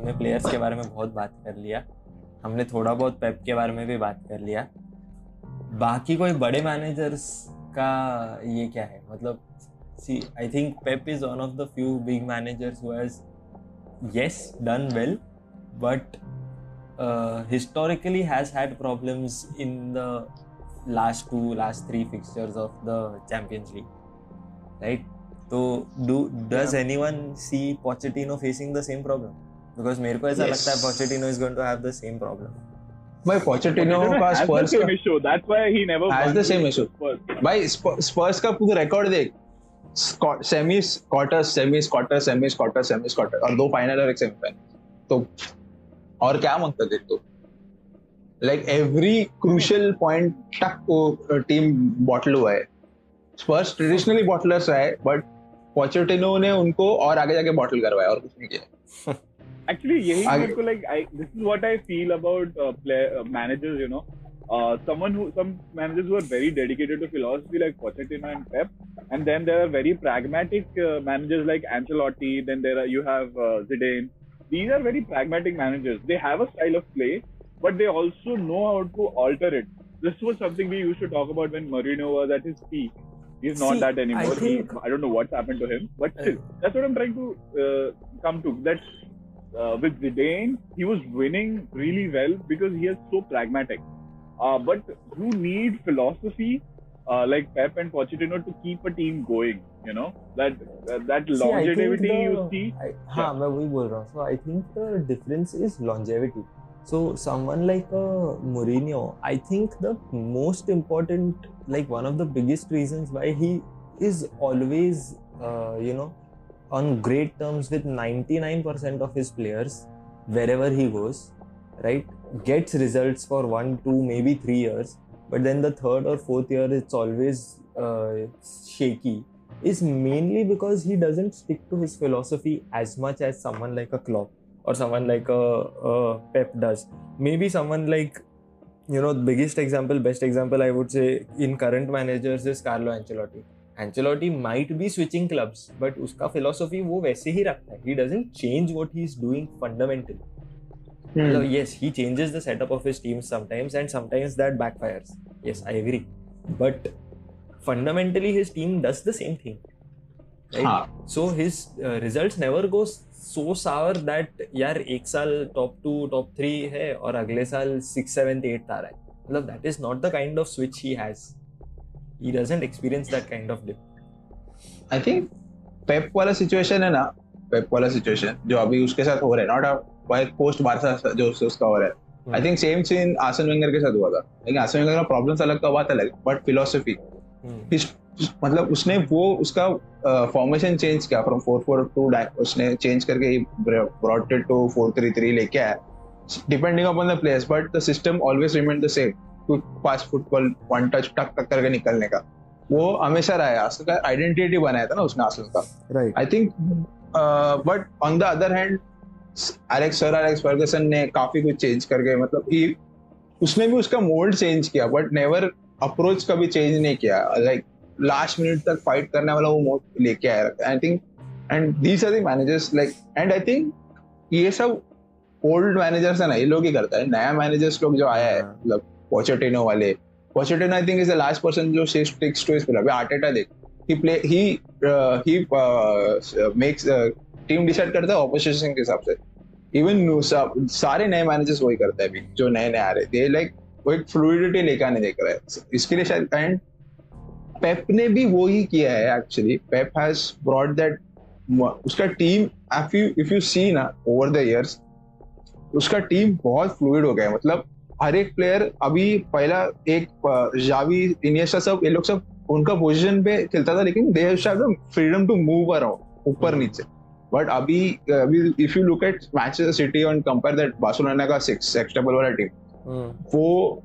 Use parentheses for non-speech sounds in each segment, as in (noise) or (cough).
हमने प्लेयर्स के बारे में बहुत बात कर लिया। हमने थोड़ा बहुत पेप के बारे में भी बात कर लिया। बाकी कोई बड़े मैनेजर्स का ये क्या है? मतलब see I think Pep is one of the few big managers who's yes done well but historically has had problems in the last two last three fixtures of the Champions League right तो do does anyone see Pochettino facing the same problem because मेरे को ऐसा Yes. लगता है pochettino is going to have the same problem भाई Pochettino Pochettino का Spurs का issue. That's why he never Has won the same issue. Spurs. भाई Spurs का पूरा रिकॉर्ड देख semis quarter semis quarter semis quarter semis quarter और दो final और एक सेमीफाइनल तो और क्या माँगता देख तो लाइक एवरी क्रूशियल पॉइंट तक टीम बॉटल हुआ है स्पर्स ट्रेडिशनली बॉटलर्स है बट पोचेटिनो ने उनको और आगे जाके बॉटल करवाया और कुछ नहीं किया (laughs) Actually, यही I- मेरे को like I this is what I feel about uh, play, uh, managers. You know, uh, someone who some managers who are very dedicated to philosophy like Pochettino and Pep, and then there are very pragmatic uh, managers like Ancelotti. Then there are you have uh, Zidane. These are very pragmatic managers. They have a style of play, but they also know how to alter it. This was something we used to talk about when Mourinho was at his peak. He's not See, that anymore. I think- he, I don't know what's happened to him, but still, that's what I'm trying to uh, come to. That uh, with Zidane, he was winning really well because he is so pragmatic. Uh, but you need philosophy uh, like Pep and Pochettino to keep a team going. You know that uh, that See, I think longevity the- you see. I, हाँ मैं वही बोल रहा हूँ so I think the difference is longevity so someone like a Mourinho I think the most important like one of the biggest reasons why he is always uh, you know on great terms with 99% of his players wherever he goes right gets results for one two maybe three years but then the third or fourth year it's always uh, shaky is mainly because he doesn't stick to his philosophy as much as someone like a Klopp or someone like a, a Pep does. Maybe someone like, you know, the biggest example, best example I would say in current managers is Carlo Ancelotti. Ancelotti might be switching clubs, but उसका philosophy वो वैसे ही रखता है. He doesn't change what he's doing fundamentally. So yes, he changes the setup of his team sometimes, and sometimes that backfires. Yes, I agree. But fundamentally, his team does the same thing. Right? हाँ So his uh, results never go so sour that यार एक साल top to top three है और अगले साल six seventh eight आ रहा है मतलब that is not the kind of switch he has he doesn't experience that kind of dip I think Pep वाला सिचुएशन है ना पेप वाला सिचुएशन जो अभी उसके साथ हो रहा है नॉट पोस्ट बारसा जो उसका हो रहा है। I think same scene Arsene Wenger के साथ हुआ था। लेकिन आसन वेंगर का प्रॉब्लम्स अलग था बात अलग बट फिलोसफी मतलब उसने वो उसका फॉर्मेशन चेंज किया फ्रॉम फोर फोर टू उसने चेंज करके it to four three three लेके आया। Depending upon the players but the system always remain the same pass football one touch टक टक करके निकलने का। वो हमेशा रहा है आसन का आइडेंटिटी बनाया था ना उसने आसन का। Right I think but on the other hand Alex sir Alex Ferguson ने काफ़ी कुछ चेंज करके मतलब उसने भी उसका मोल्ड चेंज किया बट नेवर अप्रोच कभी चेंज नहीं किया। लाइक लास्ट मिनट तक फाइट करने वाला वो मोड लेके आया। I think and these are the managers like and I think ये सब ओल्ड मैनेजर्स है ना ये लोग ही करता है। नया मैनेजर्स लोग जो आया है हाँ। मतलब पोचेटिनो वाले। Pochettino I think is the last person जो स्टिक्स टू हिज प्ले अभी आर्टेटा देख। He play he he makes team decide करता है ऑपोजिशन के हिसाब से। इवन सारे नए मैनेजर्स वही करते हैं अभी, जो नए नए आ रहे दे लाइक वो एक फ्लूइडिटी लेके आने देख रहा इसके लिए शायद एंड पेप ने भी वो ही किया है actually Pep has brought that उसका team if you if you see ना ओवर द इयर्स उसका टीम बहुत फ्लूइड हो गया है। मतलब हर एक प्लेयर अभी पहला एक जावी इनियस्टा सब ये लोग सब उनका पोजीशन पे खेलता था लेकिन they have freedom to move around ऊपर नीचे। बट अभी अभी if you look at matches City और कंपेयर दैट बार्सिलोना का सिक्स एक्स डबल वाला टीम वो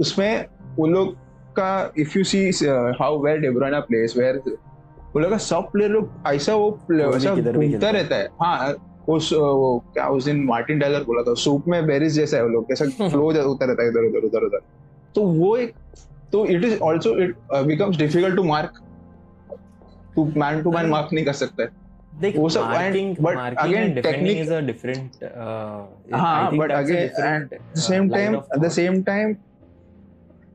उसमें वो लोग का if you see how where De Bruyne place where वो लोग का सब प्लेयर लोग ऐसा वो ऐसा घूमता रहता है। हाँ उस वो क्या उस दिन मार्टिन डायलर बोला था सूप में बेरिस जैसा है वो लोग कैसा (laughs) फ्लो होता रहता है इधर उधर उधर उधर तो वो एक तो it is also it becomes difficult to mark to man to man mark नहीं कर सकता है वो सब- and defending technique- is a different. Uh, हाँ, same line time of at the thought. same time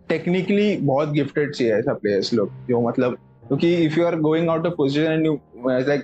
technically बहुत गिफ्टेड चाहिए ऐसा प्लेयर्स लोग जो मतलब क्योंकि if you are going out of position and you like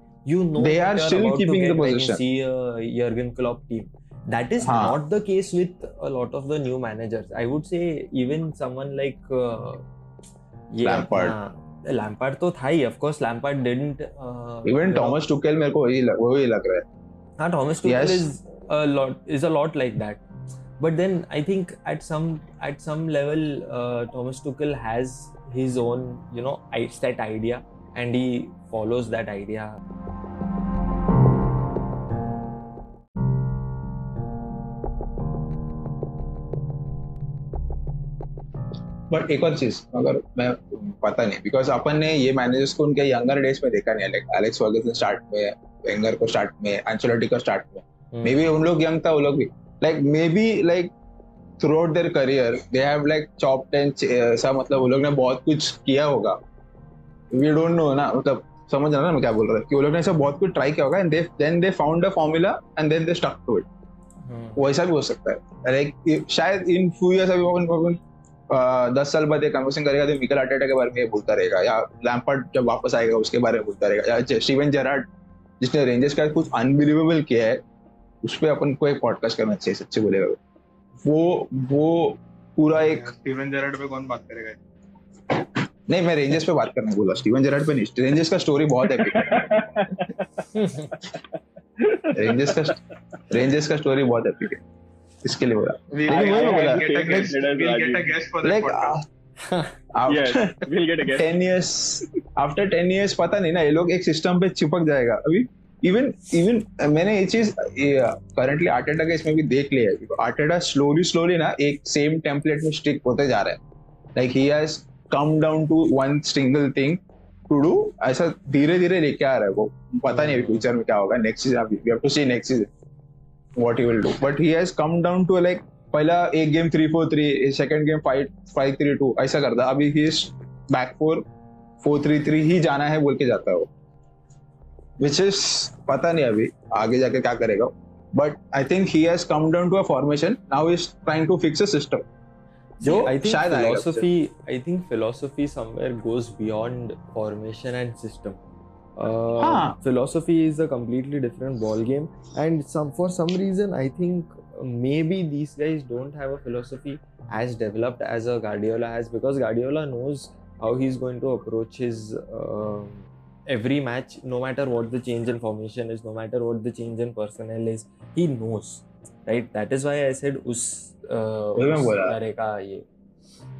You know They what are you're still about to keeping the get when you position. see a Jurgen Klopp team. That is हाँ. not the case with a lot of the new managers. I would say even someone like uh, ये Lampard. अपना- Lampard तो था ही. Of course, Lampard didn't. Uh, even you know- Thomas Tuchel मेरे को वही लग वही लग रहा है हाँ, Thomas Tuchel Yes. is a lot is a lot like that. But then I think at some at some level, uh, Thomas Tuchel has his own you know i- set idea, and he follows but एक और चीज़ अगर मैं पता नहीं because अपन ने ये managers को उनके यंगर डेज़ में देखा नहीं लाइक एलेक्स फर्गसन स्टार्ट में वेंगर को स्टार्ट में एंचेलोटी को स्टार्ट में। Hmm. मे बी उन लोग यंग था वो लोग भी। Like maybe like throughout their career they have like top ten ऐसा मतलब वो लोग ने बहुत कुछ किया होगा। वी डोंट नो ना मतलब समझ रहा ना मैं क्या बोल रहा हूँ? कि वो लोग ने ऐसा बहुत कुछ ट्राई किया होगा and then they found a formula and then they stuck to it Hmm. वैसा भी हो सकता है। लाइक शायद इन फ्यू इयर्स अभी दस साल बाद एक कन्वर्सेशन करेगा तो मिकल आर्टेटा के बारे में ये बोलता रहेगा या लैम्पर्ड जब वापस आएगा उसके बारे में बोलता रहेगा या स्टीवन जेरार्ड जिसने रेंजर्स का कुछ अनबिलीवेबल किया है उस पर अपन को एक पॉडकास्ट करना चाहिए सच्चे बोलेगा तो। वो वो पूरा एक स्टीवन जेरार्ड पे कौन बात करेगा? नहीं मैं रेंजर्स पे बात करने बोला स्टीवन जेरार्ड पे नहीं रेंजर्स का स्टोरी बहुत एपिक है। (laughs) रेंजर्स का रेंजर्स का स्टोरी बहुत एपिक है। इसके लिए बोला। Like. Ten years after ten years पता नहीं ना ये लोग एक सिस्टम पे चिपक जाएगा। अभी इवन इवन मैंने ये चीज़ करंटली आर्टेटा का इसमें भी देख लिया है। आर्टेटा स्लोली स्लोली ना एक सेम टेम्पलेट में स्टिक होते जा रहा है। Like he has come down to one single thing to do ऐसा धीरे धीरे लेके आ रहा है वो। पता नहीं अभी फ्यूचर में क्या होगा next season we have to see next season what he will do but he has come down to like पहला एक game three four three second game five five three two ऐसा करता अभी ही back four four three three ही जाना है बोल के जाता है वो। विच इज़ पता नहीं अभी आगे जाके क्या करेगा but I think he has come down to a formation now is trying to fix a system जो I think शायद philosophy. I think philosophy somewhere goes beyond formation and system. uh, huh. philosophy is a completely different ball game and some for some reason i think maybe these guys don't have a philosophy as developed as a guardiola has because guardiola knows how he's going to approach his uh, every match no matter what the change in formation is no matter what the change in personnel is he knows right? That is why i said us, uh, us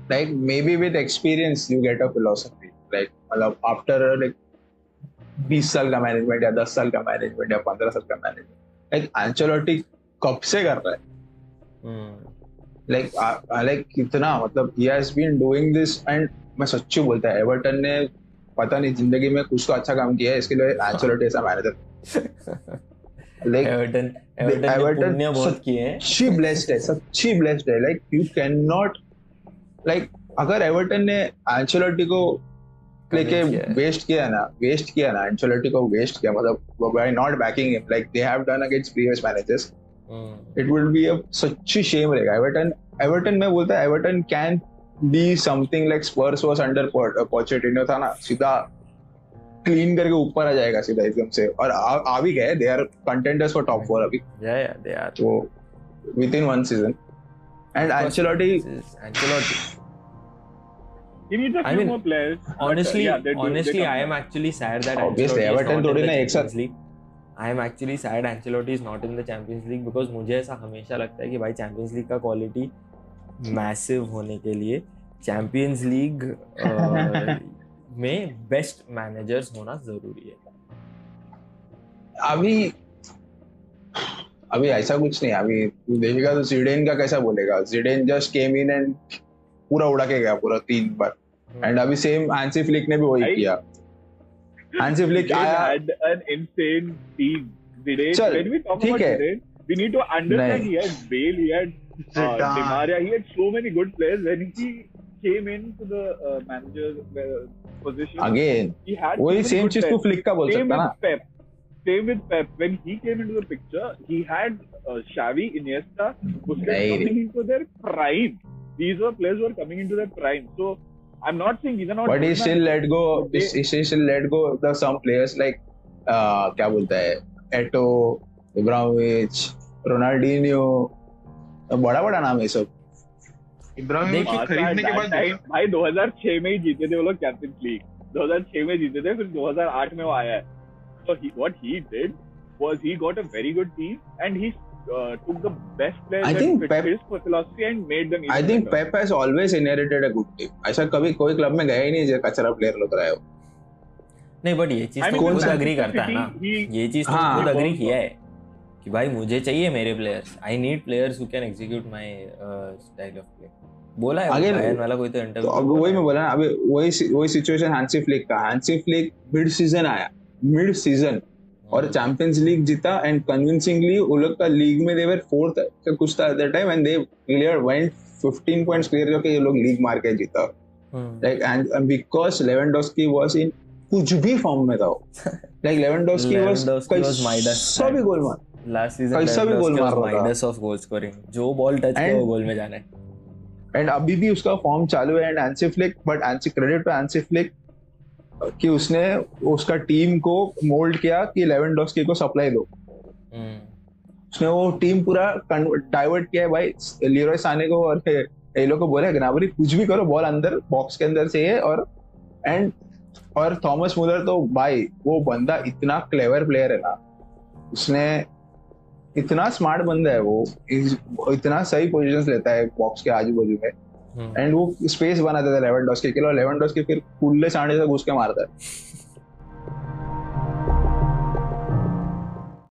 like maybe with experience you get a philosophy like after like 20 साल का management या 10 साल का management या 15 साल का management like Ancelotti कब से कर रहा है. लाइक लाइक कितना मतलब he has been doing this and मैं सच्ची बोलता है एवर्टन ने पता नहीं ज़िंदगी में कुछ तो अच्छा काम किया है इसके लिए एंचेलोटी ऐसा मैनेजर लाइक एवर्टन एवर्टन ने बहुत किए हैं। सच्ची ब्लेस्ड है सच्ची ब्लेस्ड है। Like you can not like अगर एवर्टन ने एंचेलोटी को लेके। वेस्ट किया ना वेस्ट किया ना एंचेलोटी को वेस्ट किया मतलब by not backing him like they have done against previous managers. It would be a such shame रहेगा एवर्टन एवर्टन में बोलता है Everton can be something like Spurs was under Pochettino था ना सीधा क्लीन करके ऊपर आ जाएगा सीधा एकदम से और आ, आ भी गए they are contenders for top four अभी Yeah, yeah, they are. तो with in one season and Ancelotti Ancelotti. He needs a I few mean, more players. but, uh, Honestly, yeah, they do- honestly, come I am actually sad that Obviously, Everton not थोड़ी in the ना एक साथ- Champions League. I am actually sad Ancelotti is not in the Champions League because मुझे ऐसा हमेशा लगता है कि भाई चैंपियंस लीग का क्वालिटी मैसिव होने के लिए चैंपियंस लीग में बेस्ट मैनेजर्स होना ज़रूरी है अभी अभी ऐसा कुछ नहीं अभी तू देखेगा तो जिडेन का कैसा बोलेगा जिडेन जस्ट केम इन एंड पूरा उड़ा के गया पूरा तीन बार एंड अभी सेम हैंसी फ्लिक ने भी वही किया हैंसी फ्लिक आया had an insane team. Zidane, चल, when we talk ठीक about है। Zidane, we need to understand he had Bale, he had uh. Di Maria, he had so many good players. When he came into the uh, manager's uh, position, again he had वही same चीज़ तू Flick का बोल सकता ना Pep. Same with Pep. When he came into the picture, he had uh, Xavi, Iniesta, नहीं coming into their prime. These were players who were coming into their prime. So I'm not saying these are not. But good he still managers, let go but they- he he still let go the some players like uh, क्या बोलता है एटो Ibrahimovic Ronaldinho बड़ा बड़ा नाम है सब Ibrahimovic को Barça खरीदने के that बाद time, भाई 2006 में ही जीते थे वो लोग चैंपियंस लीग 2006 में जीते थे फिर 2008 में वो आया है so he what he did was he got a very good team and he uh, took the best players I think Pep- his philosophy and made them even think better. Pep has always inherited a good team ऐसा कभी कोई club में गया ही नहीं जो कचरा player लोग रहा है। वो। नहीं बट ये चीज़ I तो mean, कौन खुद सा- अग्री करता है ना। ये चीज़ तो हाँ। खुद अग्री किया है कि भाई मुझे चाहिए मेरे players I need players who can execute my style of play बोला है बायर्न वाला कोई तो तो इंटरव्यू अब वही मैं बोला ना अभी वही वही सिचुएशन हैंसी फ्लिक का। हैंसी फ्लिक मिड सीज़न आया। मिड सीज़न और। चैंपियंस लीग जीता एंड कन्विंसिंगली वो लोग का लीग में देवर फोर्थ का कुछ था at that time and they clear went 15 points clear करके ये लोग लीग मार के जीता। Like and because Lewandowski was in कुछ भी फॉर्म में था लाइक लेवेंडोस्की वाज was सभी गोल मार। लास्ट सीज़न कैसा भी गोल मार रहा। माइनस ऑफ़ गोल स्कोरिंग जो बॉल टच किया वो गोल में जाना। है एंड अभी भी उसका फॉर्म चालू है and Hansi Flick but Hansi credit to Hansi Flick कि उसने उसका टीम को मोल्ड किया कि लेवेंडोस्की को सप्लाई दो। हम्म, उसने वो टीम पूरा डाइवर्ट किया है भाई। लीरोय साने को और ये को बोला गनाबरी कुछ भी करो बॉल अंदर बॉक्स के अंदर से है और एंड और थॉमस मुलर तो भाई वो बंदा इतना क्लेवर प्लेयर है ना। उसने इतना स्मार्ट बंदा है वो इतना सही पोजीशंस लेता है बॉक्स के आजू बाजू में। एंड वो स्पेस बना देता है Lewandowski Lewandowski फिर कूल्ले सांडे से घुस के मारता है।